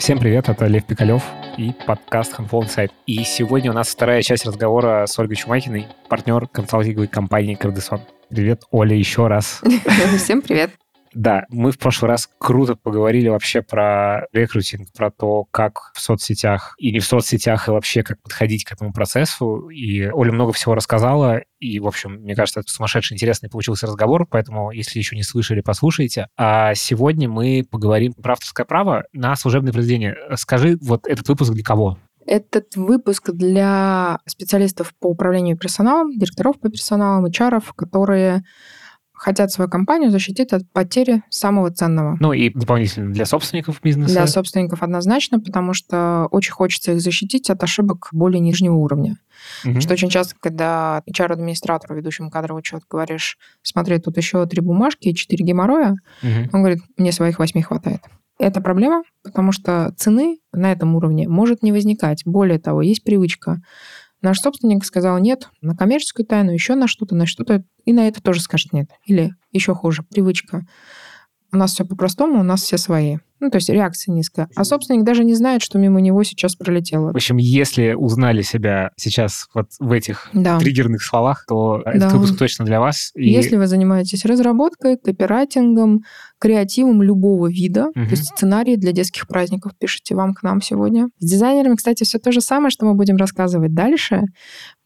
Всем привет, это Лев Пикалев и подкаст Handful Insight. И сегодня у нас вторая часть разговора с Ольгой Чумакиной, партнер консалтинговой компании Кардесон. Привет, Оля, еще раз. Всем привет. Да, мы в прошлый раз круто поговорили вообще про рекрутинг, про то, как в соцсетях и не в соцсетях, и вообще как подходить к этому процессу. И Оля много всего рассказала, и, в общем, мне кажется, это сумасшедший интересный получился разговор, поэтому, если еще не слышали, послушайте. А сегодня мы поговорим про авторское право на служебное произведение. Скажи, вот этот выпуск для кого? Этот выпуск для специалистов по управлению персоналом, директоров по персоналу, HR, которые хотят свою компанию защитить от потери самого ценного. Ну и дополнительно для собственников бизнеса? Для собственников однозначно, потому что очень хочется их защитить от ошибок более нижнего уровня. Угу. Что очень часто, когда HR-администратору, ведущему кадровый учет, говоришь, смотри, тут еще три бумажки и четыре геморроя, угу. он говорит, мне своих восьми хватает. Это проблема, потому что цены на этом уровне может не возникать. Более того, есть привычка Наш собственник сказал нет на коммерческую тайну, еще на что-то, на что-то, и на это тоже скажет нет. Или еще хуже, привычка. У нас все по-простому, у нас все свои. Ну, то есть реакция низкая. А собственник даже не знает, что мимо него сейчас пролетело. В общем, если узнали себя сейчас вот в этих да. триггерных словах, то да. этот выпуск точно для вас. И... Если вы занимаетесь разработкой, копирайтингом, креативом любого вида, угу. то есть сценарии для детских праздников пишите вам к нам сегодня. С дизайнерами, кстати, все то же самое, что мы будем рассказывать дальше,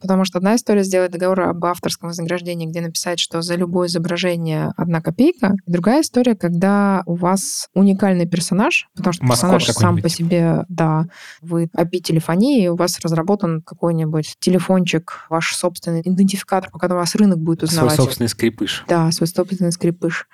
потому что одна история сделать договор об авторском вознаграждении, где написать, что за любое изображение одна копейка, другая история, когда у вас уникальный персонаж персонаж, потому что Маскот персонаж сам по себе, да, вы API телефонии, у вас разработан какой-нибудь телефончик, ваш собственный идентификатор, по которому вас рынок будет узнавать. Свой собственный скрипыш. Да, свой собственный скрипыш.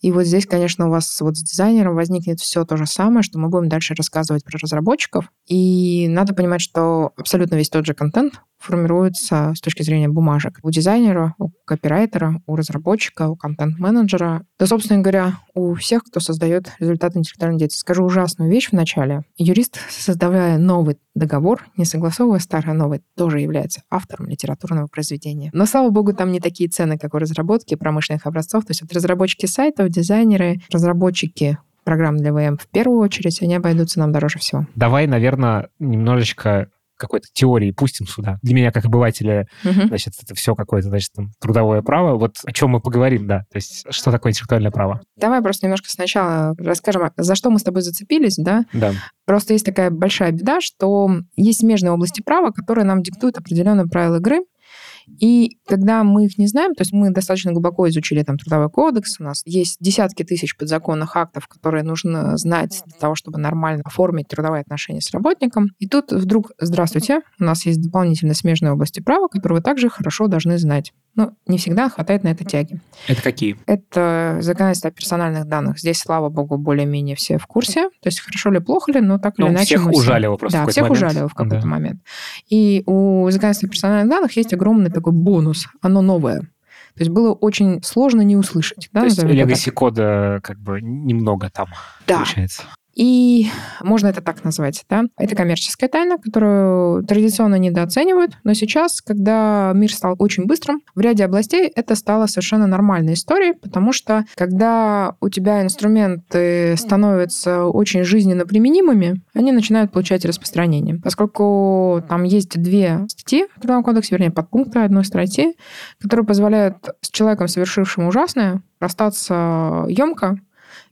И вот здесь, конечно, у вас вот с дизайнером возникнет все то же самое, что мы будем дальше рассказывать про разработчиков. И надо понимать, что абсолютно весь тот же контент формируется с точки зрения бумажек. У дизайнера, у копирайтера, у разработчика, у контент-менеджера, да, собственно говоря, у всех, кто создает результаты интеллектуальной деятельности. Скажу ужасную вещь в начале. Юрист, создавая новый договор, не согласовывая старый, новый, тоже является автором литературного произведения. Но, слава богу, там не такие цены, как у разработки промышленных образцов. То есть вот разработчики сайтов, дизайнеры, разработчики программ для ВМ в первую очередь, они обойдутся нам дороже всего. Давай, наверное, немножечко какой-то теории пустим сюда. Для меня, как обывателя, угу. значит, это все какое-то, значит, там, трудовое право. Вот о чем мы поговорим, да. То есть, что такое интеллектуальное право? Давай просто немножко сначала расскажем, за что мы с тобой зацепились, да? Да. Просто есть такая большая беда, что есть смежные области права, которые нам диктуют определенные правила игры, и когда мы их не знаем, то есть мы достаточно глубоко изучили там трудовой кодекс, у нас есть десятки тысяч подзаконных актов, которые нужно знать для того, чтобы нормально оформить трудовые отношения с работником. И тут вдруг, здравствуйте, у нас есть дополнительно смежные области права, которые вы также хорошо должны знать. Но не всегда хватает на это тяги. Это какие? Это законодательство о персональных данных. Здесь, слава богу, более-менее все в курсе. То есть хорошо ли, плохо ли, но так или ну, иначе... Всех ужалило просто Да, всех момент. ужалило в какой-то да. момент. И у законодательства о персональных данных есть огромный такой бонус. Оно новое. То есть было очень сложно не услышать. Да, То есть legacy кода как бы немного там да. получается. И можно это так назвать, да? Это коммерческая тайна, которую традиционно недооценивают, но сейчас, когда мир стал очень быстрым, в ряде областей это стало совершенно нормальной историей, потому что когда у тебя инструменты становятся очень жизненно применимыми, они начинают получать распространение. Поскольку там есть две статьи в Трудовом кодексе, вернее, подпункты одной статьи, которые позволяют с человеком, совершившим ужасное, расстаться емко,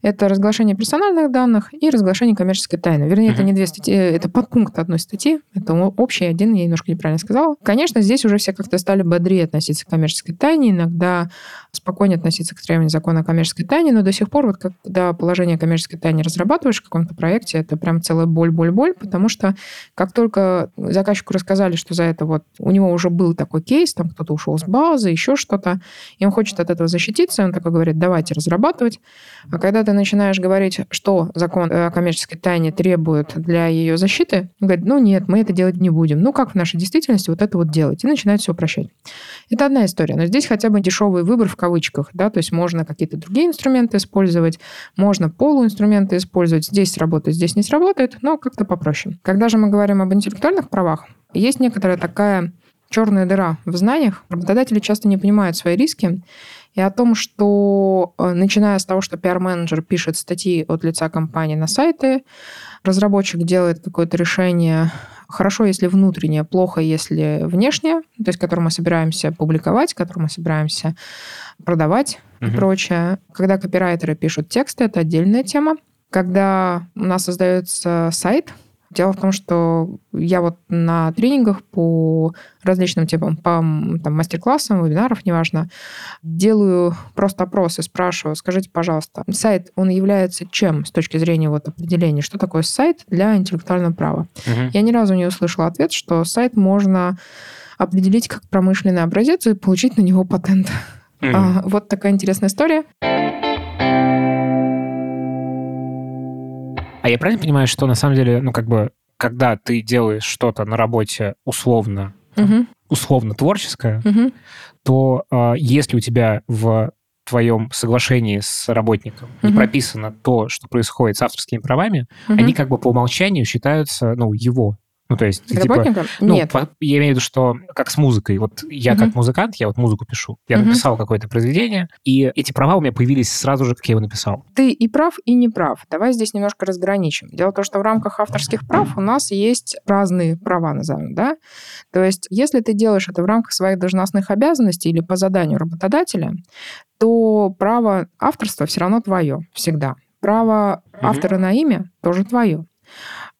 это разглашение персональных данных и разглашение коммерческой тайны. Вернее, uh-huh. это не две статьи, это подпункт одной статьи. Это общий один, я немножко неправильно сказала. Конечно, здесь уже все как-то стали бодрее относиться к коммерческой тайне, иногда спокойнее относиться к требованиям закона о коммерческой тайне, но до сих пор, вот когда положение коммерческой тайне разрабатываешь в каком-то проекте, это прям целая боль-боль-боль, потому что как только заказчику рассказали, что за это вот у него уже был такой кейс, там кто-то ушел с базы, еще что-то, и он хочет от этого защититься, он такой говорит, давайте разрабатывать. А когда ты начинаешь говорить, что закон о коммерческой тайне требует для ее защиты, он говорит, ну нет, мы это делать не будем. Ну как в нашей действительности вот это вот делать? И начинает все упрощать. Это одна история. Но здесь хотя бы дешевый выбор в кавычках, да, то есть можно какие-то другие инструменты использовать, можно полуинструменты использовать, здесь сработает, здесь не сработает, но как-то попроще. Когда же мы говорим об интеллектуальных правах, есть некоторая такая черная дыра в знаниях. Работодатели часто не понимают свои риски, и о том, что э, начиная с того, что пиар-менеджер пишет статьи от лица компании на сайты, разработчик делает какое-то решение, хорошо, если внутреннее, плохо, если внешнее, то есть которое мы собираемся публиковать, которое мы собираемся продавать угу. и прочее. Когда копирайтеры пишут тексты, это отдельная тема. Когда у нас создается сайт, Дело в том, что я вот на тренингах по различным типам, по там, мастер-классам, вебинаров, неважно, делаю просто опросы, спрашиваю, скажите, пожалуйста, сайт, он является чем с точки зрения вот определения? Что такое сайт для интеллектуального права? Угу. Я ни разу не услышала ответ, что сайт можно определить как промышленный образец и получить на него патент. Mm. А, вот такая интересная история. А я правильно понимаю, что на самом деле, ну, как бы, когда ты делаешь что-то на работе условно, угу. условно творческое, угу. то э, если у тебя в твоем соглашении с работником угу. не прописано то, что происходит с авторскими правами, угу. они как бы по умолчанию считаются, ну, его ну, то есть, типа, ну, Нет. По, я имею в виду, что как с музыкой. Вот я угу. как музыкант, я вот музыку пишу. Я угу. написал какое-то произведение, и эти права у меня появились сразу же, как я его написал. Ты и прав, и не прав. Давай здесь немножко разграничим. Дело в том, что в рамках авторских прав у нас есть разные права, назовем, да? То есть, если ты делаешь это в рамках своих должностных обязанностей или по заданию работодателя, то право авторства все равно твое всегда. Право угу. автора на имя тоже твое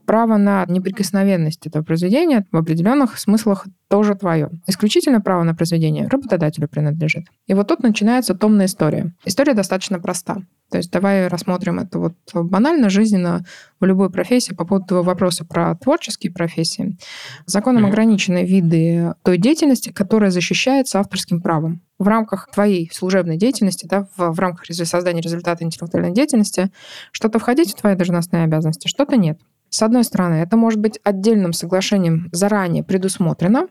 право на неприкосновенность этого произведения в определенных смыслах тоже твое. Исключительно право на произведение работодателю принадлежит. И вот тут начинается томная история. История достаточно проста. То есть давай рассмотрим это вот банально, жизненно в любой профессии по поводу вопроса про творческие профессии. Законом mm-hmm. ограничены виды той деятельности, которая защищается авторским правом. В рамках твоей служебной деятельности, да, в, в рамках создания результата интеллектуальной деятельности, что-то входить в твои должностные обязанности, что-то нет. С одной стороны, это может быть отдельным соглашением заранее предусмотрено,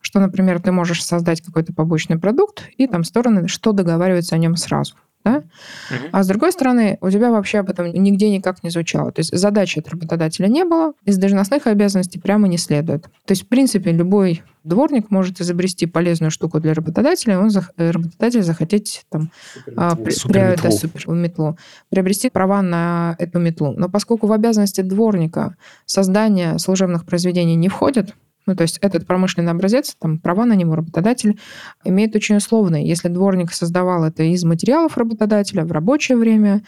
что, например, ты можешь создать какой-то побочный продукт, и там стороны, что договариваются о нем сразу. Да? Угу. А с другой стороны, у тебя вообще об этом нигде никак не звучало. То есть задачи от работодателя не было, из должностных обязанностей прямо не следует. То есть, в принципе, любой дворник может изобрести полезную штуку для работодателя, и он, э, работодатель захотеть там, а, при, при, да, супер метлу, приобрести права на эту метлу. Но поскольку в обязанности дворника создание служебных произведений не входит, ну, то есть этот промышленный образец, там, права на него работодатель имеет очень условные. Если дворник создавал это из материалов работодателя в рабочее время,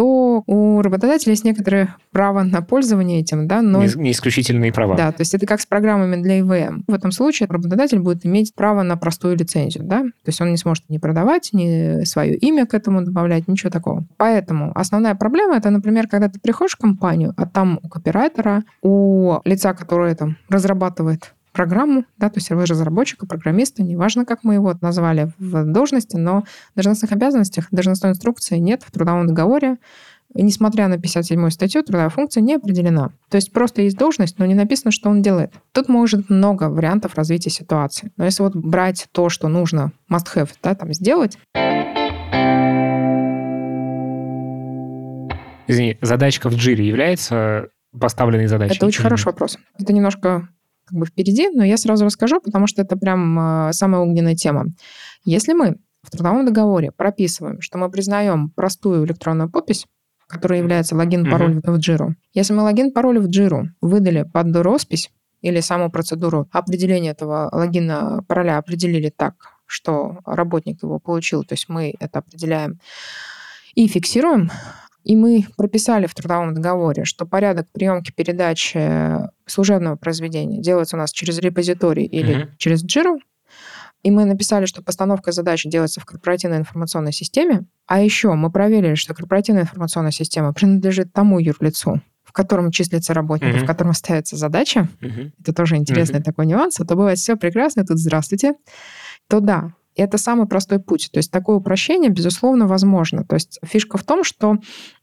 то у работодателя есть некоторое право на пользование этим, да, но... Не, не исключительные права. Да, то есть это как с программами для ИВМ. В этом случае работодатель будет иметь право на простую лицензию, да, то есть он не сможет ни продавать, ни свое имя к этому добавлять, ничего такого. Поэтому основная проблема это, например, когда ты приходишь в компанию, а там у копирайтера, у лица, которое там разрабатывает программу, да, то есть разработчика, программиста, неважно, как мы его назвали в должности, но в должностных обязанностях, должностной инструкции нет в трудовом договоре, и несмотря на 57-ю статью, трудовая функция не определена. То есть просто есть должность, но не написано, что он делает. Тут может много вариантов развития ситуации. Но если вот брать то, что нужно must-have, да, там сделать... Извини, задачка в джире является поставленной задачей? Это очень хороший вопрос. Это немножко как бы впереди, но я сразу расскажу, потому что это прям а, самая огненная тема. Если мы в трудовом договоре прописываем, что мы признаем простую электронную подпись, которая является логин-пароль mm-hmm. в Jira. Если мы логин-пароль в Jira выдали под роспись или саму процедуру определения этого логина пароля определили так, что работник его получил, то есть мы это определяем и фиксируем, и мы прописали в трудовом договоре, что порядок приемки передачи служебного произведения делается у нас через репозиторий или mm-hmm. через Jira. И мы написали, что постановка задачи делается в корпоративной информационной системе. А еще мы проверили, что корпоративная информационная система принадлежит тому юрлицу, в котором числится работник, mm-hmm. в котором ставится задача. Mm-hmm. Это тоже интересный mm-hmm. такой нюанс. А то бывает все прекрасно, тут здравствуйте. То да, это самый простой путь. То есть такое упрощение, безусловно, возможно. То есть фишка в том, что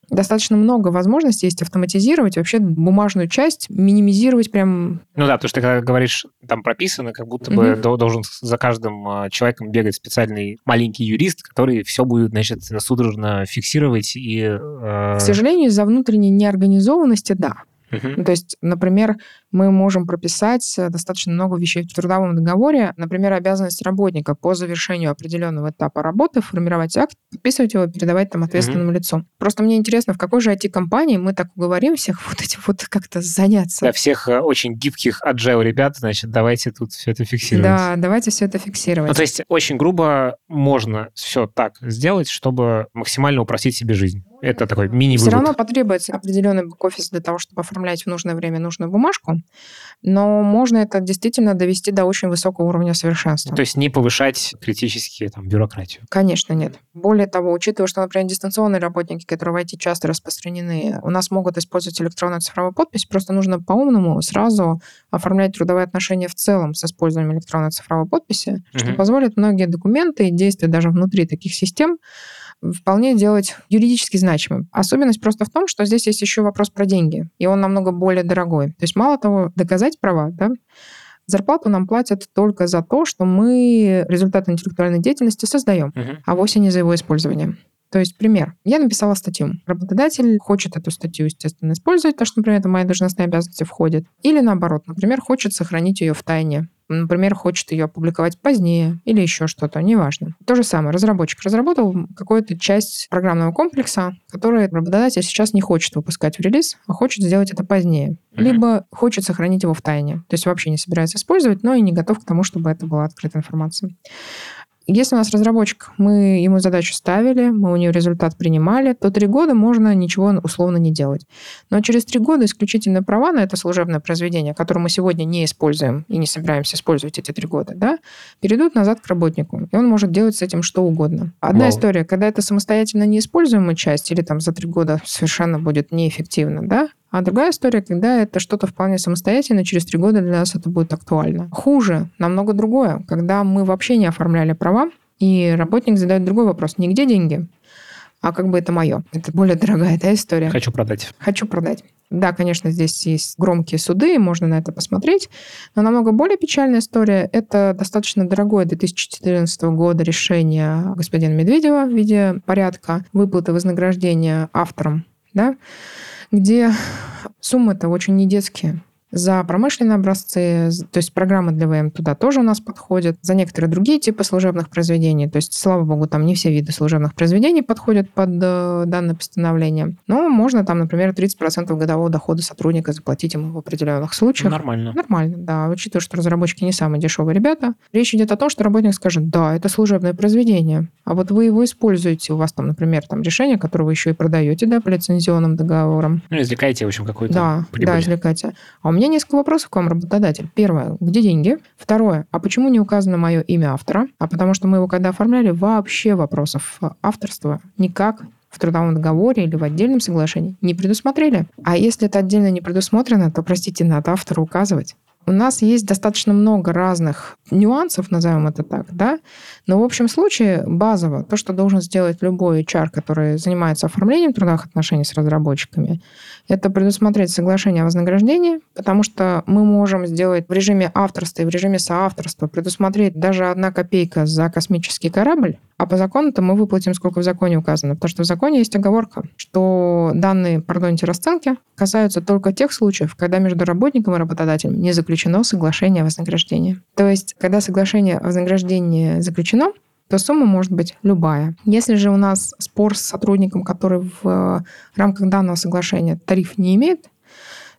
достаточно много возможностей есть автоматизировать, вообще бумажную часть минимизировать прям... Ну да, потому что ты когда говоришь, там прописано, как будто бы угу. должен за каждым а, человеком бегать специальный маленький юрист, который все будет, значит, судорожно фиксировать и... Э... К сожалению, из-за внутренней неорганизованности, да. Uh-huh. То есть, например, мы можем прописать э, достаточно много вещей в трудовом договоре. Например, обязанность работника по завершению определенного этапа работы формировать акт, подписывать его, передавать там ответственному uh-huh. лицу. Просто мне интересно, в какой же IT-компании мы так уговорим всех вот этим вот как-то заняться? Для всех э, очень гибких agile ребят, значит, давайте тут все это фиксировать. Да, давайте все это фиксировать. Ну, то есть очень грубо можно все так сделать, чтобы максимально упростить себе жизнь. Это такой мини Все равно потребуется определенный бэк-офис для того, чтобы оформлять в нужное время нужную бумажку, но можно это действительно довести до очень высокого уровня совершенства. То есть не повышать критически там, бюрократию? Конечно, нет. Более того, учитывая, что, например, дистанционные работники, которые в IT часто распространены, у нас могут использовать электронную цифровую подпись, просто нужно по-умному сразу оформлять трудовые отношения в целом с использованием электронной цифровой подписи, угу. что позволит многие документы и действия даже внутри таких систем вполне делать юридически значимым. Особенность просто в том, что здесь есть еще вопрос про деньги, и он намного более дорогой. То есть мало того, доказать права, да, Зарплату нам платят только за то, что мы результаты интеллектуальной деятельности создаем, uh-huh. а вовсе не за его использование. То есть, пример. Я написала статью. Работодатель хочет эту статью, естественно, использовать, потому что, например, это мои должностные обязанности входит. Или наоборот, например, хочет сохранить ее в тайне например, хочет ее опубликовать позднее или еще что-то, неважно. То же самое, разработчик разработал какую-то часть программного комплекса, который работодатель сейчас не хочет выпускать в релиз, а хочет сделать это позднее. Либо хочет сохранить его в тайне, то есть вообще не собирается использовать, но и не готов к тому, чтобы это была открытая информация. Если у нас разработчик, мы ему задачу ставили, мы у нее результат принимали, то три года можно ничего условно не делать. Но через три года исключительно права на это служебное произведение, которое мы сегодня не используем и не собираемся использовать эти три года, да, перейдут назад к работнику, и он может делать с этим что угодно. Одна Вау. история, когда это самостоятельно неиспользуемая часть или там за три года совершенно будет неэффективно, да, а другая история, когда это что-то вполне самостоятельно, через три года для нас это будет актуально. Хуже, намного другое, когда мы вообще не оформляли права, и работник задает другой вопрос. Не где деньги, а как бы это мое. Это более дорогая эта история. Хочу продать. Хочу продать. Да, конечно, здесь есть громкие суды, можно на это посмотреть, но намного более печальная история – это достаточно дорогое 2014 года решение господина Медведева в виде порядка выплаты вознаграждения авторам, да, где суммы-то очень не детские. За промышленные образцы, то есть программы для ВМ туда тоже у нас подходят. За некоторые другие типы служебных произведений. То есть, слава богу, там не все виды служебных произведений подходят под э, данное постановление. Но можно там, например, 30% годового дохода сотрудника заплатить ему в определенных случаях. Нормально. Нормально, да. Учитывая, что разработчики не самые дешевые ребята. Речь идет о том, что работник скажет, да, это служебное произведение. А вот вы его используете. У вас там, например, там решение, которое вы еще и продаете, да, по лицензионным договорам. Ну, извлекаете, в общем, какой-то Да, прибыль. да, извлекаете. А у меня несколько вопросов к вам, работодатель. Первое, где деньги? Второе, а почему не указано мое имя автора? А потому что мы его когда оформляли, вообще вопросов авторства никак в трудовом договоре или в отдельном соглашении не предусмотрели. А если это отдельно не предусмотрено, то, простите, надо автору указывать. У нас есть достаточно много разных нюансов, назовем это так, да, но в общем случае базово то, что должен сделать любой HR, который занимается оформлением трудовых отношений с разработчиками, это предусмотреть соглашение о вознаграждении, потому что мы можем сделать в режиме авторства и в режиме соавторства предусмотреть даже одна копейка за космический корабль, а по закону-то мы выплатим, сколько в законе указано. Потому что в законе есть оговорка, что данные, пардоните, расценки касаются только тех случаев, когда между работником и работодателем не заключено соглашение о вознаграждении. То есть, когда соглашение о вознаграждении заключено, то сумма может быть любая. Если же у нас спор с сотрудником, который в э, рамках данного соглашения тариф не имеет,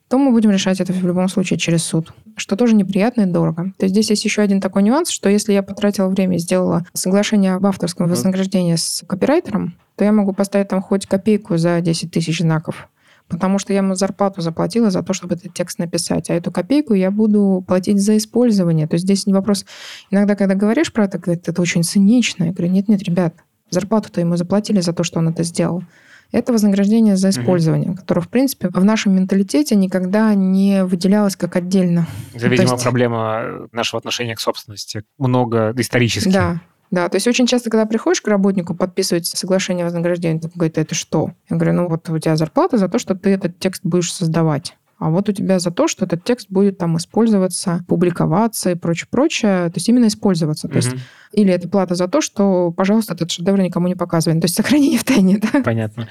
то мы будем решать это в любом случае через суд, что тоже неприятно и дорого. То есть здесь есть еще один такой нюанс, что если я потратила время и сделала соглашение об авторском вознаграждении с копирайтером, то я могу поставить там хоть копейку за 10 тысяч знаков потому что я ему зарплату заплатила за то, чтобы этот текст написать, а эту копейку я буду платить за использование. То есть здесь не вопрос... Иногда, когда говоришь про это, говорят, это очень цинично. Я говорю, нет-нет, ребят, зарплату-то ему заплатили за то, что он это сделал. Это вознаграждение за использование, угу. которое, в принципе, в нашем менталитете никогда не выделялось как отдельно. Это, видимо, есть... проблема нашего отношения к собственности. Много исторически. Да, да, то есть очень часто, когда приходишь к работнику подписывать соглашение о вознаграждении, он говорит, это что? Я говорю, ну вот у тебя зарплата за то, что ты этот текст будешь создавать. А вот у тебя за то, что этот текст будет там использоваться, публиковаться и прочее, прочее. То есть именно использоваться. То есть или это плата за то, что, пожалуйста, этот шедевр никому не показывай. То есть сохранение в тайне, да? Понятно.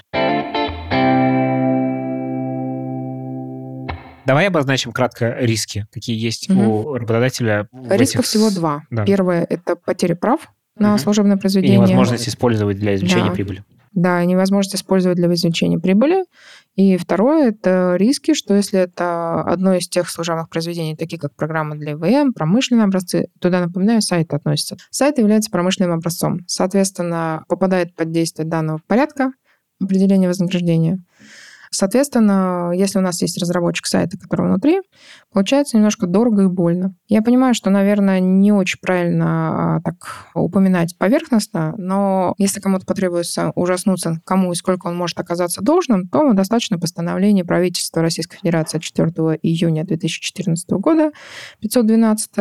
Давай обозначим кратко риски, какие есть угу. у работодателя. Рисков этих... всего два. Да. Первое – это потеря прав на угу. служебное произведение. И невозможность использовать для извлечения да. прибыли. Да, невозможность использовать для извлечения прибыли. И второе – это риски, что если это одно из тех служебных произведений, такие как программа для ИВМ, промышленные образцы, туда, напоминаю, сайт относится. Сайт является промышленным образцом. Соответственно, попадает под действие данного порядка определения вознаграждения. Соответственно, если у нас есть разработчик сайта, который внутри, получается немножко дорого и больно. Я понимаю, что, наверное, не очень правильно а, так упоминать поверхностно, но если кому-то потребуется ужаснуться, кому и сколько он может оказаться должным, то достаточно постановления правительства Российской Федерации 4 июня 2014 года 512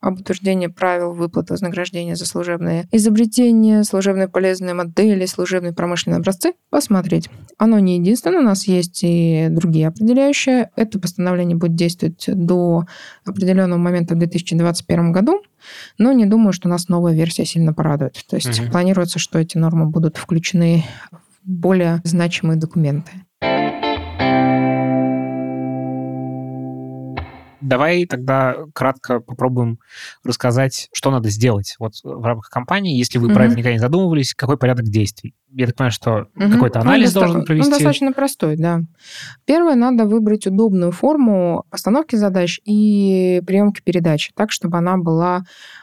об утверждении правил выплаты вознаграждения за служебные изобретения, служебные полезные модели, служебные промышленные образцы посмотреть. Оно не единственное, у нас есть и другие определяющие. Это постановление будет действовать до определенного момента в 2021 году, но не думаю, что нас новая версия сильно порадует. То есть угу. планируется, что эти нормы будут включены в более значимые документы. Давай тогда кратко попробуем рассказать, что надо сделать вот в рамках компании, если вы mm-hmm. про это никогда не задумывались, какой порядок действий. Я так понимаю, что mm-hmm. какой-то анализ он должен провести. Он достаточно простой, да. Первое, надо выбрать удобную форму постановки задач и приемки передачи, так, чтобы она была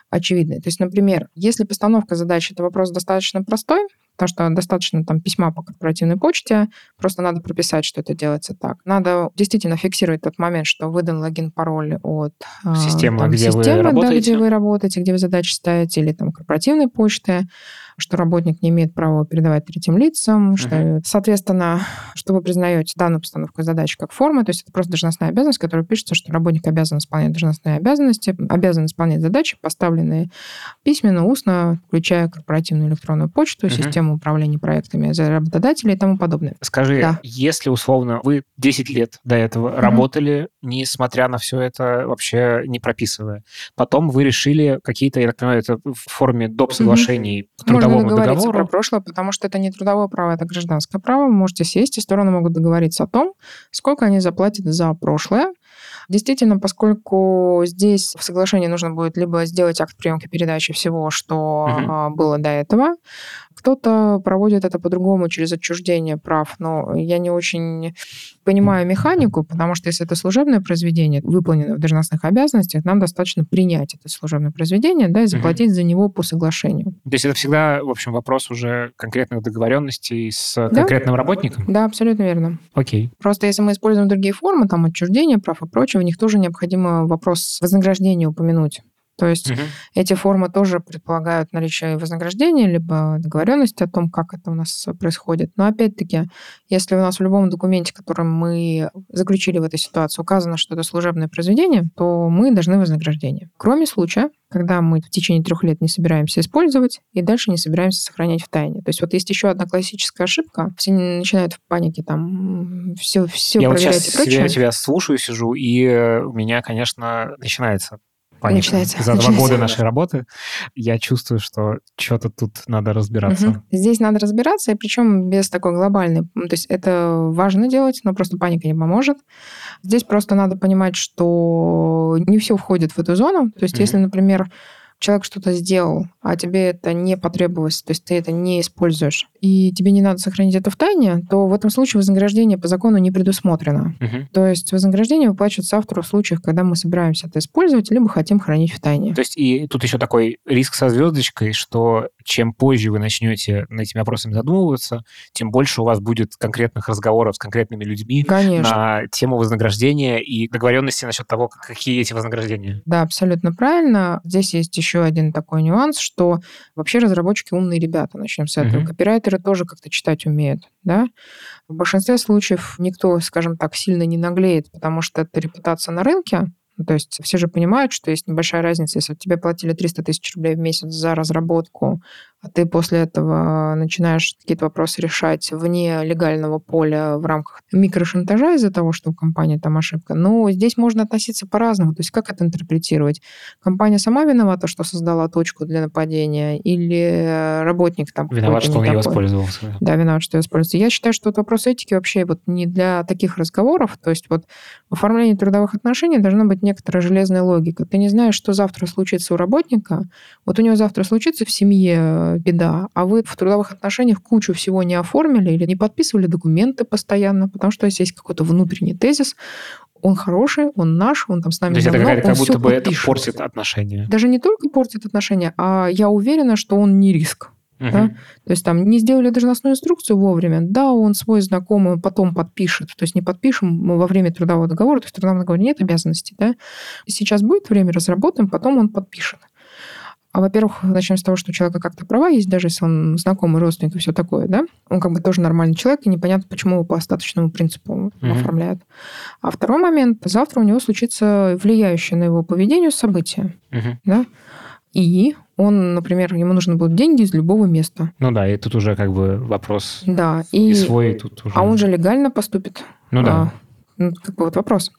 очевидной. То есть, например, если постановка задачи – это вопрос достаточно простой, Потому что достаточно там письма по корпоративной почте, просто надо прописать, что это делается так. Надо действительно фиксировать тот момент, что выдан логин, пароль от а, системы, там, где системы, вы работаете. Да, где вы работаете, где вы задачи ставите, или там корпоративной почты что работник не имеет права передавать третьим лицам, uh-huh. что, соответственно, что вы признаете данную постановку задач как формы, то есть это просто должностная обязанность, которая пишется, что работник обязан исполнять должностные обязанности, обязан исполнять задачи, поставленные письменно, устно, включая корпоративную электронную почту, uh-huh. систему управления проектами за работодателей и тому подобное. Скажи, да. если условно вы 10 лет до этого uh-huh. работали, несмотря на все это, вообще не прописывая, потом вы решили какие-то, я так понимаю, это в форме доп. соглашений uh-huh трудовому договориться договору. про прошлое, потому что это не трудовое право, это гражданское право. Вы можете сесть, и стороны могут договориться о том, сколько они заплатят за прошлое. Действительно, поскольку здесь в соглашении нужно будет либо сделать акт приемки передачи всего, что угу. было до этого, кто-то проводит это по-другому через отчуждение прав, но я не очень понимаю механику, потому что если это служебное произведение, выполненное в должностных обязанностях, нам достаточно принять это служебное произведение, да, и заплатить угу. за него по соглашению. То есть это всегда, в общем, вопрос уже конкретных договоренностей с да? конкретным работником? Да, абсолютно верно. Окей. Просто если мы используем другие формы, там отчуждение прав и прочее, в них тоже необходимо вопрос вознаграждения упомянуть. То есть угу. эти формы тоже предполагают наличие вознаграждения, либо договоренности о том, как это у нас происходит. Но опять-таки, если у нас в любом документе, который мы заключили в этой ситуации, указано, что это служебное произведение, то мы должны вознаграждение. Кроме случая, когда мы в течение трех лет не собираемся использовать и дальше не собираемся сохранять в тайне. То есть вот есть еще одна классическая ошибка. Все начинают в панике там все, все Я проверять вот сейчас и прочее. Я тебя слушаю, сижу, и у меня, конечно, начинается паника. Начинается. За Начинается. два года нашей работы я чувствую, что что-то тут надо разбираться. Угу. Здесь надо разбираться, и причем без такой глобальной... То есть это важно делать, но просто паника не поможет. Здесь просто надо понимать, что не все входит в эту зону. То есть угу. если, например, человек что-то сделал, а тебе это не потребовалось, то есть ты это не используешь, и тебе не надо сохранить это в тайне, то в этом случае вознаграждение по закону не предусмотрено. Угу. То есть вознаграждение выплачивается автору в случаях, когда мы собираемся это использовать, либо хотим хранить в тайне. То есть и тут еще такой риск со звездочкой, что чем позже вы начнете над этими вопросами задумываться, тем больше у вас будет конкретных разговоров с конкретными людьми Конечно. на тему вознаграждения и договоренности насчет того, какие эти вознаграждения. Да, абсолютно правильно. Здесь есть еще один такой нюанс, что вообще разработчики умные ребята. Начнем с этого. Uh-huh. Копирайтеры тоже как-то читать умеют. Да? В большинстве случаев никто, скажем так, сильно не наглеет, потому что это репутация на рынке, то есть все же понимают, что есть небольшая разница, если тебе платили 300 тысяч рублей в месяц за разработку, ты после этого начинаешь какие-то вопросы решать вне легального поля в рамках микрошантажа из-за того, что у компании там ошибка. Но здесь можно относиться по-разному. То есть как это интерпретировать? Компания сама виновата, что создала точку для нападения, или работник там Виноват, что он ее воспользовался. Да, виноват, что ее воспользовался. Я считаю, что это вопрос этики вообще вот не для таких разговоров. То есть вот в оформлении трудовых отношений должна быть некоторая железная логика. Ты не знаешь, что завтра случится у работника. Вот у него завтра случится в семье беда, а вы в трудовых отношениях кучу всего не оформили или не подписывали документы постоянно, потому что если есть какой-то внутренний тезис, он хороший, он наш, он там с нами То есть давно, это как будто бы подпишет. это портит отношения. Даже не только портит отношения, а я уверена, что он не риск. Угу. Да? То есть там не сделали должностную инструкцию вовремя, да, он свой знакомый потом подпишет, то есть не подпишем мы во время трудового договора, то есть в трудовом договоре нет обязанностей, да. Сейчас будет время, разработаем, потом он подпишет. А, во-первых, начнем с того, что у человека как-то права есть, даже если он знакомый родственник и все такое, да? Он как бы тоже нормальный человек, и непонятно, почему его по остаточному принципу mm-hmm. оформляют. А второй момент, завтра у него случится влияющее на его поведение событие, mm-hmm. да? И он, например, ему нужны будут деньги из любого места. Ну да, и тут уже как бы вопрос да, и, и свой тут уже... А он же легально поступит. Ну да. А, ну, как бы вот вопрос.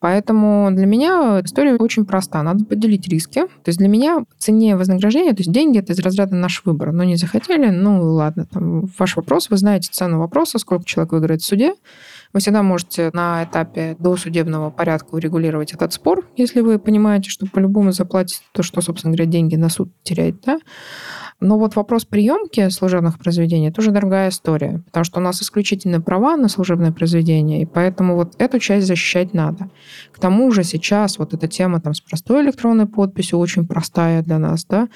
Поэтому для меня история очень проста. Надо поделить риски. То есть для меня цене вознаграждения, то есть деньги, это из разряда наш выбор. Но не захотели, ну ладно, там ваш вопрос, вы знаете цену вопроса, сколько человек выиграет в суде. Вы всегда можете на этапе досудебного порядка урегулировать этот спор, если вы понимаете, что по-любому заплатите то, что, собственно говоря, деньги на суд теряет, да? Но вот вопрос приемки служебных произведений – это уже дорогая история, потому что у нас исключительно права на служебное произведение, и поэтому вот эту часть защищать надо. К тому же сейчас вот эта тема там с простой электронной подписью очень простая для нас, да,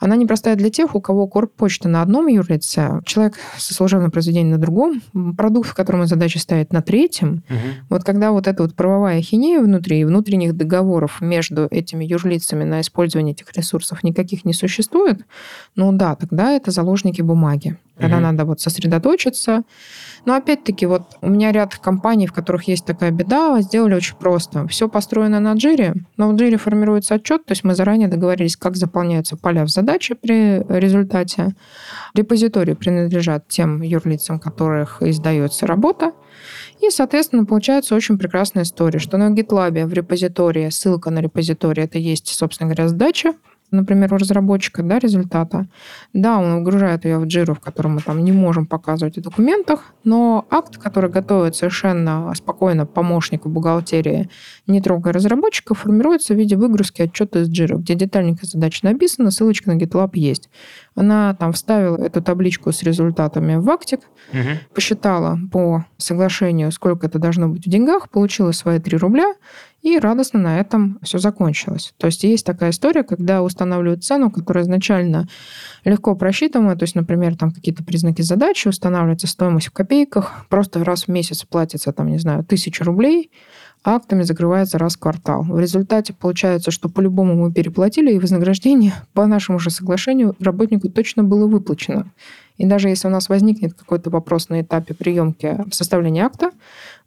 она не простая для тех, у кого корпочта на одном юрлице, человек со служебным произведением на другом, продукт, в котором задача ставит на третьем. Угу. Вот когда вот эта вот правовая хинея внутри и внутренних договоров между этими юрлицами на использование этих ресурсов никаких не существует, ну да, тогда это заложники бумаги. Когда угу. надо вот сосредоточиться. Но опять-таки, вот у меня ряд компаний, в которых есть такая беда, сделали очень просто. Все построено на джире, но в джире формируется отчет, то есть мы заранее договорились, как заполняются поля в задаче при результате. Репозитории принадлежат тем юрлицам, которых издается работа. И, соответственно, получается очень прекрасная история, что на GitLab в репозитории, ссылка на репозиторий, это есть, собственно говоря, сдача, например, у разработчика да, результата. Да, он выгружает ее в джиру, в котором мы там не можем показывать в документах, но акт, который готовит совершенно спокойно помощник в бухгалтерии, не трогая разработчика, формируется в виде выгрузки отчета из джира, где детальненько задача написана, ссылочка на GitLab есть. Она там вставила эту табличку с результатами в актик, угу. посчитала по соглашению, сколько это должно быть в деньгах, получила свои 3 рубля, и радостно на этом все закончилось. То есть есть такая история, когда устанавливают цену, которая изначально легко просчитываемая, то есть, например, там какие-то признаки задачи, устанавливается стоимость в копейках, просто раз в месяц платится, там, не знаю, тысяча рублей, а актами закрывается раз в квартал. В результате получается, что по-любому мы переплатили, и вознаграждение по нашему же соглашению работнику точно было выплачено. И даже если у нас возникнет какой-то вопрос на этапе приемки составления акта,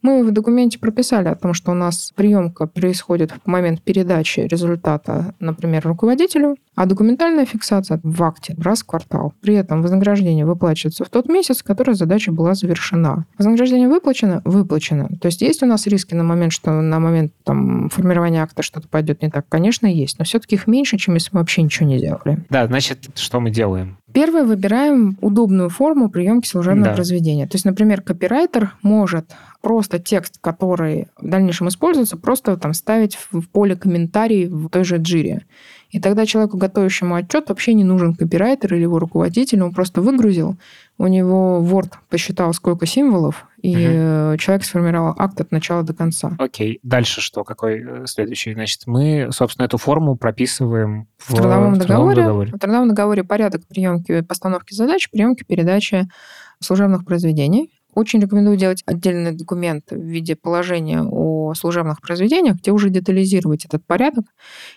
мы в документе прописали о том, что у нас приемка происходит в момент передачи результата, например, руководителю, а документальная фиксация в акте раз в квартал. При этом вознаграждение выплачивается в тот месяц, в который задача была завершена. Вознаграждение выплачено? Выплачено. То есть есть у нас риски на момент, что на момент там, формирования акта что-то пойдет не так? Конечно, есть. Но все-таки их меньше, чем если мы вообще ничего не делали. Да, значит, что мы делаем? Первое, выбираем удобную форму приемки служебного да. произведения. То есть, например, копирайтер может просто текст, который в дальнейшем используется, просто там ставить в поле комментарий в той же джире. И тогда человеку, готовящему отчет, вообще не нужен копирайтер или его руководитель, он просто выгрузил, у него Word посчитал, сколько символов, и угу. человек сформировал акт от начала до конца. Окей, дальше что? Какой э, следующий? Значит, мы, собственно, эту форму прописываем в, в, трудовом, в договоре. трудовом договоре. В трудовом договоре порядок приемки, постановки задач, приемки, передачи служебных произведений. Очень рекомендую делать отдельный документ в виде положения о служебных произведениях, где уже детализировать этот порядок,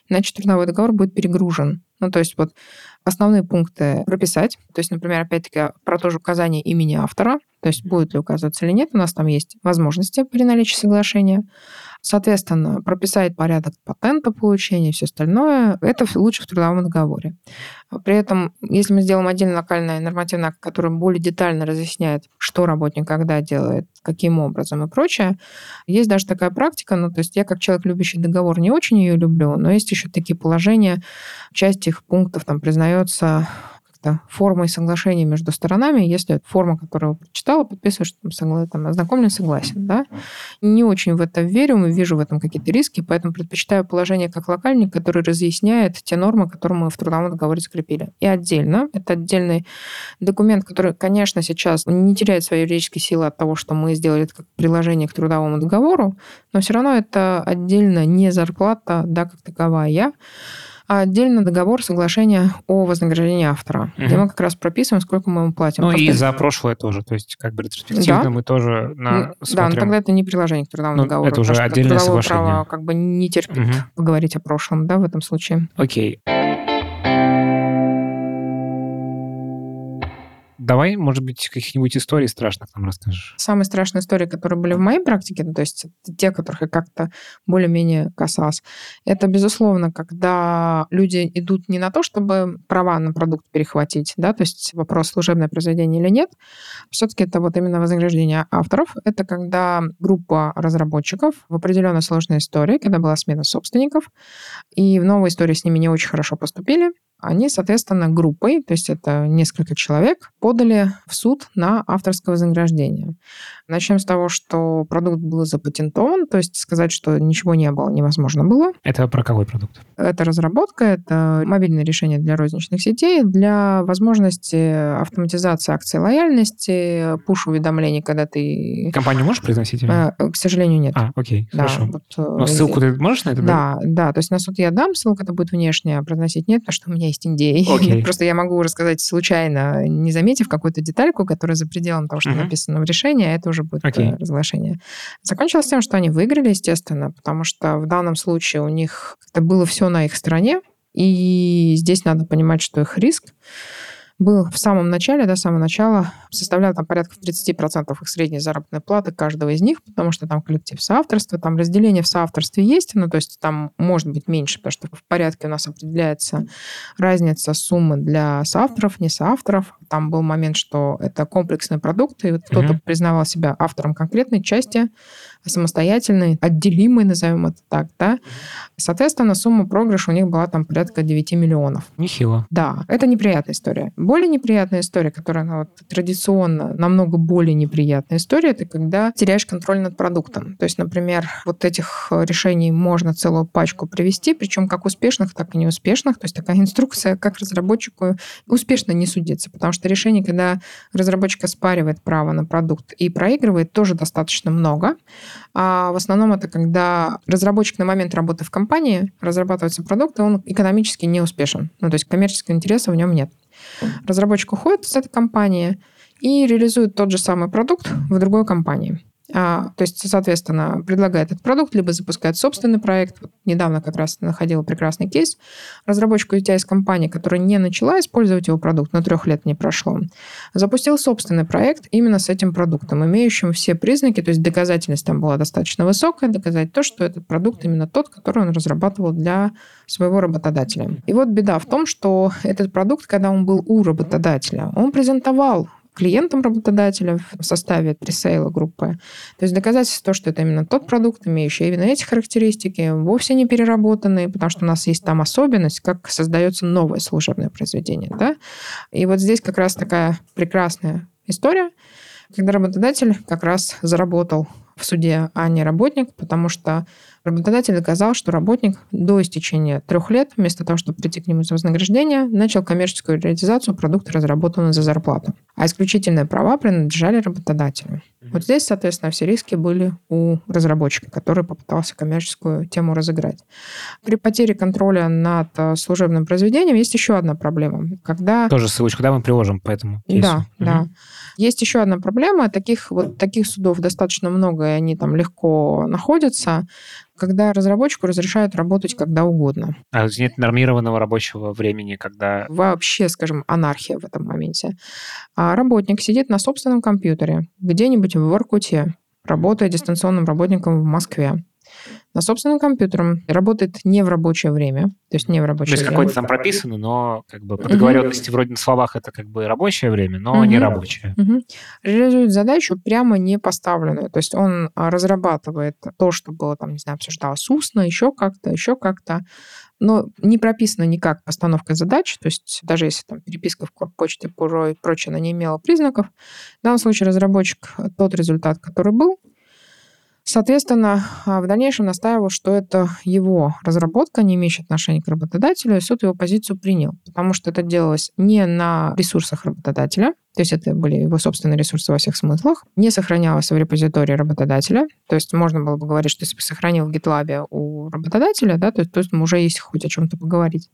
иначе трудовой договор будет перегружен. Ну, то есть вот основные пункты прописать. То есть, например, опять-таки про то же указание имени автора, то есть будет ли указываться или нет, у нас там есть возможности при наличии соглашения. Соответственно, прописать порядок патента получения и все остальное, это лучше в трудовом договоре. При этом, если мы сделаем отдельно локальный нормативный акт, который более детально разъясняет, что работник когда делает, каким образом и прочее, есть даже такая практика, ну, то есть я как человек, любящий договор, не очень ее люблю, но есть еще такие положения, часть их пунктов там признается как-то формой соглашения между сторонами, если форма, которую прочитала, подписываешь, там, согла... там, ознакомлен, согласен. Да? Не очень в это верю, вижу в этом какие-то риски, поэтому предпочитаю положение как локальник, который разъясняет те нормы, которые мы в трудовом договоре скрепили. И отдельно, это отдельный документ, который, конечно, сейчас не теряет своей юридической силы от того, что мы сделали это как приложение к трудовому договору, но все равно это отдельно не зарплата, да, как таковая, а отдельно договор соглашения о вознаграждении автора, угу. где мы как раз прописываем, сколько мы ему платим. Ну Просто... и за прошлое тоже, то есть как бы ретроспективно да? мы тоже на смотрим... Да, но тогда это не приложение к трудовому ну, договору. Это уже отдельное соглашение. право как бы не терпит угу. поговорить о прошлом, да, в этом случае. Окей. Давай, может быть, каких-нибудь историй страшных нам расскажешь. Самые страшные истории, которые были в моей практике, ну, то есть те, которых я как-то более-менее касалась, это, безусловно, когда люди идут не на то, чтобы права на продукт перехватить, да, то есть вопрос служебное произведение или нет, все-таки это вот именно вознаграждение авторов. Это когда группа разработчиков в определенной сложной истории, когда была смена собственников, и в новой истории с ними не очень хорошо поступили, они, соответственно, группой, то есть это несколько человек, подали в суд на авторское вознаграждение. Начнем с того, что продукт был запатентован, то есть сказать, что ничего не было, невозможно было. Это про какой продукт? Это разработка, это мобильное решение для розничных сетей, для возможности автоматизации акций лояльности, пуш-уведомлений, когда ты... Компанию можешь произносить? Или? Э, к сожалению, нет. А, окей, да, хорошо. Вот, э, Но ссылку ты можешь на это Да, да, то есть на суд я дам, ссылка это будет внешняя, а произносить нет, потому что у меня есть NDA. Okay. Просто я могу рассказать случайно, не заметив какую-то детальку, которая за пределом того, что uh-huh. написано в решении, а это уже будет okay. Э, разглашение. Закончилось тем, что они выиграли, естественно, потому что в данном случае у них это было все на их стороне, и здесь надо понимать, что их риск был в самом начале, до самого начала, составлял там порядка 30% их средней заработной платы каждого из них, потому что там коллектив соавторства, там разделение в соавторстве есть, ну, то есть там может быть меньше, потому что в порядке у нас определяется разница суммы для соавторов, не соавторов. Там был момент, что это комплексный продукт, и вот кто-то mm-hmm. признавал себя автором конкретной части, самостоятельной, отделимой, назовем это так, да. Соответственно, сумма проигрыша у них была там порядка 9 миллионов. Нехило. Да, это неприятная история. Более неприятная история, которая она вот, традиционно намного более неприятная история, это когда теряешь контроль над продуктом. То есть, например, вот этих решений можно целую пачку привести, причем как успешных, так и неуспешных. То есть такая инструкция, как разработчику успешно не судиться, потому что решений, когда разработчик оспаривает право на продукт и проигрывает, тоже достаточно много. А в основном это когда разработчик на момент работы в компании разрабатывается продукт, и он экономически не успешен. Ну, то есть коммерческого интереса в нем нет. Разработчик уходит из этой компании и реализует тот же самый продукт в другой компании. А, то есть, соответственно, предлагает этот продукт, либо запускает собственный проект. Вот недавно как раз находила прекрасный кейс. Разработчик у тебя из компании, которая не начала использовать его продукт, но трех лет не прошло, запустил собственный проект именно с этим продуктом, имеющим все признаки, то есть доказательность там была достаточно высокая, доказать то, что этот продукт именно тот, который он разрабатывал для своего работодателя. И вот беда в том, что этот продукт, когда он был у работодателя, он презентовал клиентам работодателя в составе пресейла группы. То есть доказательство что это именно тот продукт, имеющий именно эти характеристики, вовсе не переработанный, потому что у нас есть там особенность, как создается новое служебное произведение. Да? И вот здесь как раз такая прекрасная история, когда работодатель как раз заработал в суде, а не работник, потому что Работодатель доказал, что работник до истечения трех лет, вместо того, чтобы прийти к нему за вознаграждение, начал коммерческую реализацию продукта, разработанного за зарплату. А исключительные права принадлежали работодателю. Вот здесь, соответственно, все риски были у разработчика, который попытался коммерческую тему разыграть. При потере контроля над э, служебным произведением есть еще одна проблема. Когда... Тоже ссылочку, да, мы приложим по этому кейсу. Да, угу. да. Есть еще одна проблема. Таких, вот, таких судов достаточно много, и они там легко находятся когда разработчику разрешают работать когда угодно. А нет нормированного рабочего времени, когда... Вообще, скажем, анархия в этом моменте. А работник сидит на собственном компьютере где-нибудь в Воркуте, работая дистанционным работником в Москве на собственном компьютере, работает не в рабочее время, то есть не в рабочее время. То есть какое-то там прописано, но как бы по договоренности угу. вроде на словах это как бы рабочее время, но угу. не рабочее. Угу. Реализует задачу прямо не поставленную, то есть он а, разрабатывает то, что было там, не знаю, обсуждалось устно, еще как-то, еще как-то, но не прописано никак постановка задач, то есть даже если там переписка в корпочте и прочее, она не имела признаков, в данном случае разработчик тот результат, который был, Соответственно, а, в дальнейшем настаивал, что это его разработка, не имеющая отношения к работодателю, и суд его позицию принял, потому что это делалось не на ресурсах работодателя, то есть это были его собственные ресурсы во всех смыслах, не сохранялось в репозитории работодателя, то есть можно было бы говорить, что если бы сохранил в GitLab у работодателя, да, то есть, то есть уже есть хоть о чем-то поговорить.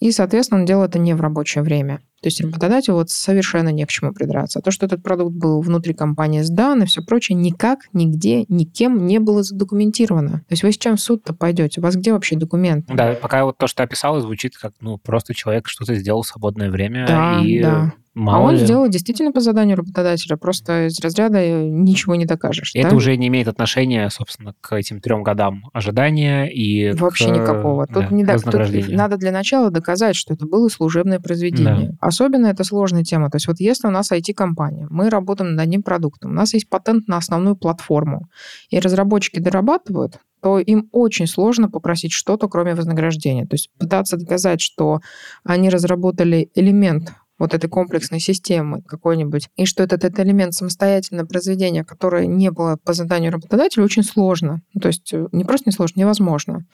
И, соответственно, он делал это не в рабочее время. То есть работодателю вот совершенно не к чему придраться. А то, что этот продукт был внутри компании сдан и все прочее, никак, нигде, никем не было задокументировано. То есть вы с чем в суд-то пойдете? У вас где вообще документ? Да, пока вот то, что описал, звучит как, ну, просто человек что-то сделал в свободное время да, и да. Мало а он ли... сделал действительно по заданию работодателя, просто из разряда э, ничего не докажешь. И да? Это уже не имеет отношения, собственно, к этим трем годам ожидания и Вообще к... никакого. Тут, да, не до... Тут надо для начала доказать, что это было служебное произведение. Да. Особенно это сложная тема. То есть вот если у нас IT-компания, мы работаем над одним продуктом, у нас есть патент на основную платформу, и разработчики дорабатывают, то им очень сложно попросить что-то, кроме вознаграждения. То есть пытаться доказать, что они разработали элемент вот этой комплексной системы какой-нибудь, и что этот, этот элемент самостоятельного произведения, которое не было по заданию работодателя, очень сложно. Ну, то есть э, не просто не сложно, невозможно.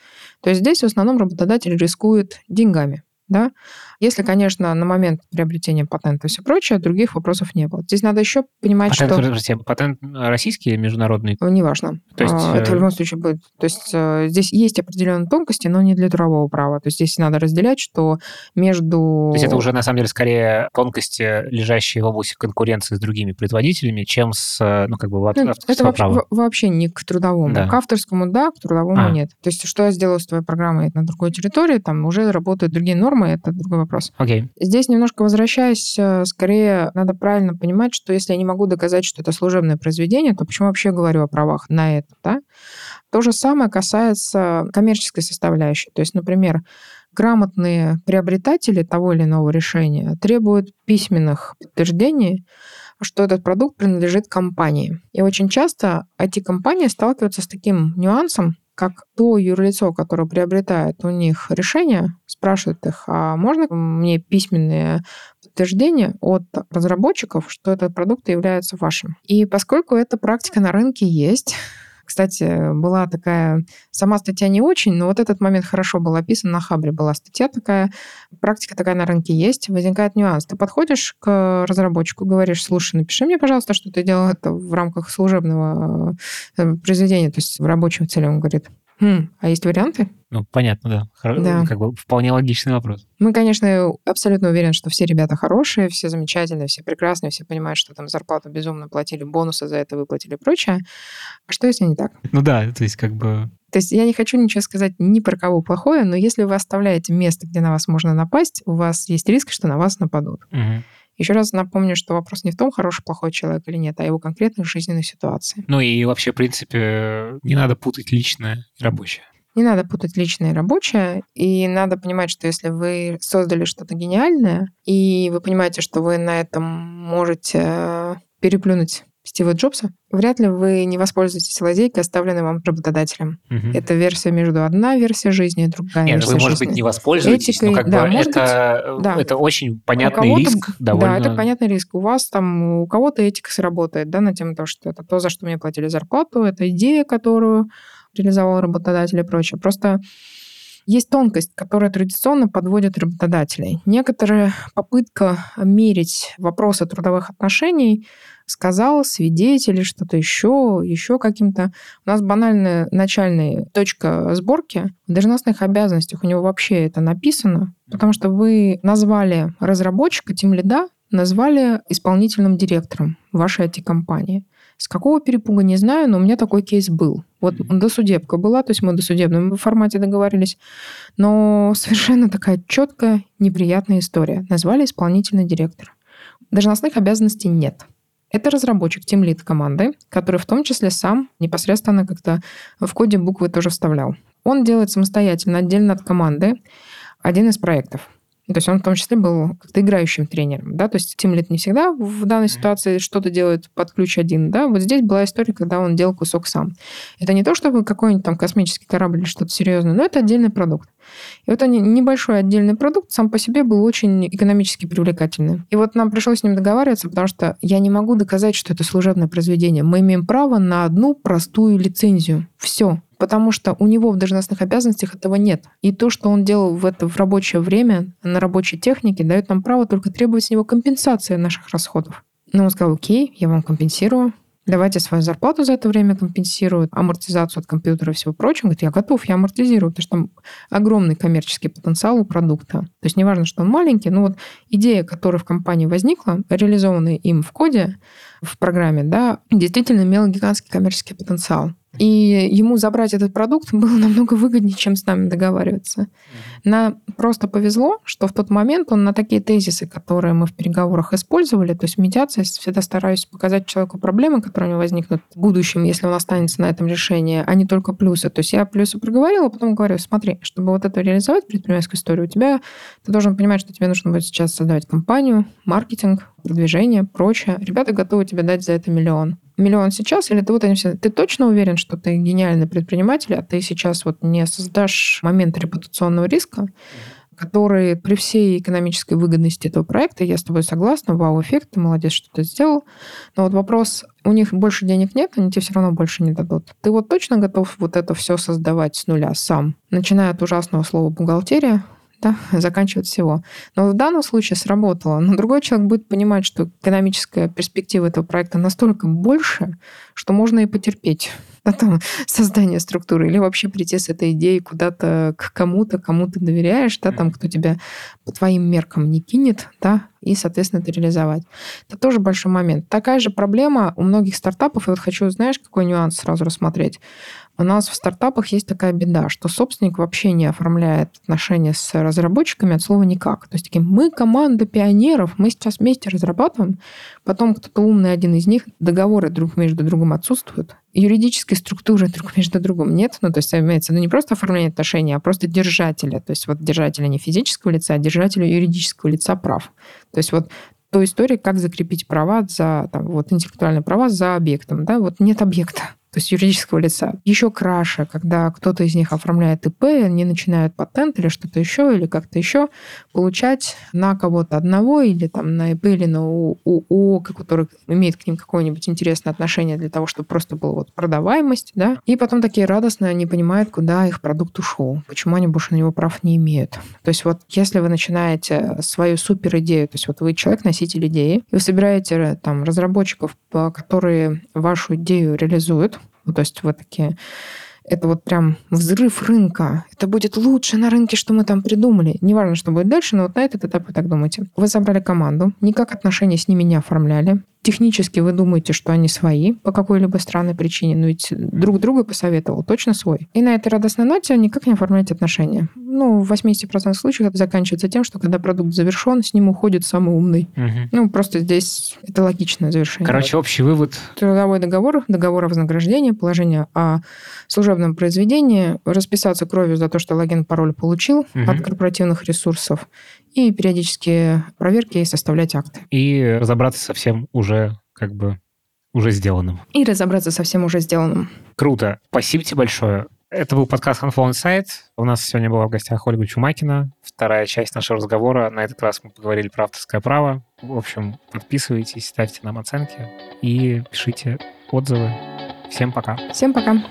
То есть здесь в основном работодатель рискует деньгами. Да? Если, конечно, на момент приобретения патента и все прочее, других вопросов не было. Здесь надо еще понимать, патент, что... Подождите, патент российский или международный? Неважно. То есть... А, это в э, любом случае будет... То есть э, здесь есть определенные тонкости, но не для трудового права. То есть здесь надо разделять, что между... То есть это уже, на самом деле, скорее тонкости, лежащие в области конкуренции с другими производителями, чем с, э, ну, как бы, ну, Это вообще, вообще не к трудовому. Да. К авторскому да, к трудовому а. нет. То есть что я сделаю с твоей программой на другой территории, там уже работают другие нормы, это другой вопрос. Окей. Okay. Здесь немножко возвращаясь, э, скорее надо правильно понимать, что если я не могу доказать, что это служебное произведение, то почему вообще говорю о правах на это, да? То же самое касается коммерческой составляющей. То есть, например, грамотные приобретатели того или иного решения требуют письменных подтверждений, что этот продукт принадлежит компании. И очень часто IT-компании сталкиваются с таким нюансом, как то юрлицо, которое приобретает у них решение, спрашивает их, а можно мне письменные подтверждения от разработчиков, что этот продукт является вашим? И поскольку эта практика на рынке есть, кстати, была такая, сама статья не очень, но вот этот момент хорошо был описан, на Хабре была статья такая, практика такая на рынке есть, возникает нюанс. Ты подходишь к разработчику, говоришь, слушай, напиши мне, пожалуйста, что ты делал это в рамках служебного э, произведения, то есть в рабочем целе, он говорит, Хм, а есть варианты? Ну, понятно, да. Хор... да. Как бы вполне логичный вопрос. Мы, конечно, абсолютно уверены, что все ребята хорошие, все замечательные, все прекрасные, все понимают, что там зарплату безумно платили, бонусы за это выплатили и прочее. А что, если не так? Ну да, то есть как бы... То есть я не хочу ничего сказать ни про кого плохое, но если вы оставляете место, где на вас можно напасть, у вас есть риск, что на вас нападут. Угу. Еще раз напомню, что вопрос не в том, хороший, плохой человек или нет, а его конкретной жизненной ситуации. Ну и вообще, в принципе, не надо путать личное и рабочее. Не надо путать личное и рабочее, и надо понимать, что если вы создали что-то гениальное, и вы понимаете, что вы на этом можете э, переплюнуть Стива Джобса, вряд ли вы не воспользуетесь лазейкой, оставленной вам работодателем. Угу. Это версия между одна версия жизни и другая Нет, версия вы, может жизни. быть, не воспользуетесь, Этикой, но как да, бы это, быть, да. это очень понятный риск. Довольно... Да, это понятный риск. У вас там, у кого-то этика сработает, да, на тему того, что это то, за что мне платили зарплату, это идея, которую реализовал работодатель и прочее. Просто есть тонкость, которая традиционно подводит работодателей. Некоторая попытка мерить вопросы трудовых отношений сказал свидетель что-то еще, еще каким-то. У нас банальная начальная точка сборки в должностных обязанностях у него вообще это написано, потому что вы назвали разработчика, тем лида, назвали исполнительным директором. вашей IT-компании. С какого перепуга, не знаю, но у меня такой кейс был. Вот досудебка была, то есть мы в досудебном формате договорились, но совершенно такая четкая, неприятная история. Назвали исполнительный директор. Должностных обязанностей нет. Это разработчик, тимлит команды, который в том числе сам непосредственно как-то в коде буквы тоже вставлял. Он делает самостоятельно, отдельно от команды, один из проектов. То есть он в том числе был как-то играющим тренером, да, то есть тимлит не всегда в данной ситуации что-то делает под ключ один, да, вот здесь была история, когда он делал кусок сам. Это не то, чтобы какой-нибудь там космический корабль или что-то серьезное, но это отдельный продукт. И вот они, небольшой отдельный продукт сам по себе был очень экономически привлекательный. И вот нам пришлось с ним договариваться, потому что я не могу доказать, что это служебное произведение. Мы имеем право на одну простую лицензию. Все потому что у него в должностных обязанностях этого нет. И то, что он делал в это в рабочее время, на рабочей технике, дает нам право только требовать с него компенсации наших расходов. Но он сказал, окей, я вам компенсирую, давайте свою зарплату за это время компенсирую, амортизацию от компьютера и всего прочего. Говорит, я готов, я амортизирую, потому что там огромный коммерческий потенциал у продукта. То есть неважно, что он маленький, но вот идея, которая в компании возникла, реализованная им в коде, в программе, да, действительно имела гигантский коммерческий потенциал. И ему забрать этот продукт было намного выгоднее, чем с нами договариваться. Нам просто повезло, что в тот момент он на такие тезисы, которые мы в переговорах использовали, то есть в медиации всегда стараюсь показать человеку проблемы, которые у него возникнут в будущем, если он останется на этом решении, а не только плюсы. То есть я плюсы проговорила, а потом говорю, смотри, чтобы вот это реализовать, предпринимательскую историю, у тебя, ты должен понимать, что тебе нужно будет сейчас создавать компанию, маркетинг, продвижение, прочее. Ребята готовы тебе дать за это миллион миллион сейчас, или ты вот они все... Ты точно уверен, что ты гениальный предприниматель, а ты сейчас вот не создашь момент репутационного риска, который при всей экономической выгодности этого проекта, я с тобой согласна, вау-эффект, ты молодец, что ты сделал. Но вот вопрос, у них больше денег нет, они тебе все равно больше не дадут. Ты вот точно готов вот это все создавать с нуля сам? Начиная от ужасного слова бухгалтерия, да, заканчивать всего. Но в данном случае сработало. Но другой человек будет понимать, что экономическая перспектива этого проекта настолько больше, что можно и потерпеть да, там, создание структуры, или вообще прийти с этой идеей куда-то к кому-то, кому ты доверяешь, да, там, кто тебя по твоим меркам не кинет, да, и, соответственно, это реализовать. Это тоже большой момент. Такая же проблема у многих стартапов, и вот хочу, знаешь, какой нюанс сразу рассмотреть. У нас в стартапах есть такая беда, что собственник вообще не оформляет отношения с разработчиками от слова никак. То есть такие, мы команда пионеров, мы сейчас вместе разрабатываем, потом кто-то умный один из них, договоры друг между другом отсутствуют, юридической структуры друг между другом нет. Ну, то есть имеется ну, не просто оформление отношений, а просто держателя. То есть вот держателя не физического лица, а держателя юридического лица прав. То есть вот той истории, как закрепить права за, там, вот, интеллектуальные права за объектом. Да? Вот нет объекта то есть юридического лица. Еще краше, когда кто-то из них оформляет ИП, они начинают патент или что-то еще, или как-то еще получать на кого-то одного, или там на ИП, или на ООО, который имеет к ним какое-нибудь интересное отношение для того, чтобы просто была вот продаваемость, да, и потом такие радостные, они понимают, куда их продукт ушел, почему они больше на него прав не имеют. То есть вот если вы начинаете свою супер идею, то есть вот вы человек-носитель идеи, и вы собираете там разработчиков, которые вашу идею реализуют, ну, то есть вот такие это вот прям взрыв рынка. Это будет лучше на рынке, что мы там придумали. Неважно, что будет дальше, но вот на этот этап вы так думаете. Вы собрали команду, никак отношения с ними не оформляли, Технически вы думаете, что они свои по какой-либо странной причине, но ведь друг друга посоветовал, точно свой. И на этой радостной ноте никак не оформляете отношения. Ну, в 80% случаев это заканчивается тем, что когда продукт завершен, с ним уходит самый умный. Угу. Ну, просто здесь это логичное завершение. Короче, общий вывод. Трудовой договор, договор о вознаграждении, положение о служебном произведении, расписаться кровью за то, что логин, пароль получил угу. от корпоративных ресурсов и периодически проверки и составлять акты. И разобраться со всем уже как бы уже сделанным. И разобраться со всем уже сделанным. Круто. Спасибо тебе большое. Это был подкаст Handful Insight. У нас сегодня была в гостях Ольга Чумакина. Вторая часть нашего разговора. На этот раз мы поговорили про авторское право. В общем, подписывайтесь, ставьте нам оценки и пишите отзывы. Всем пока. Всем пока.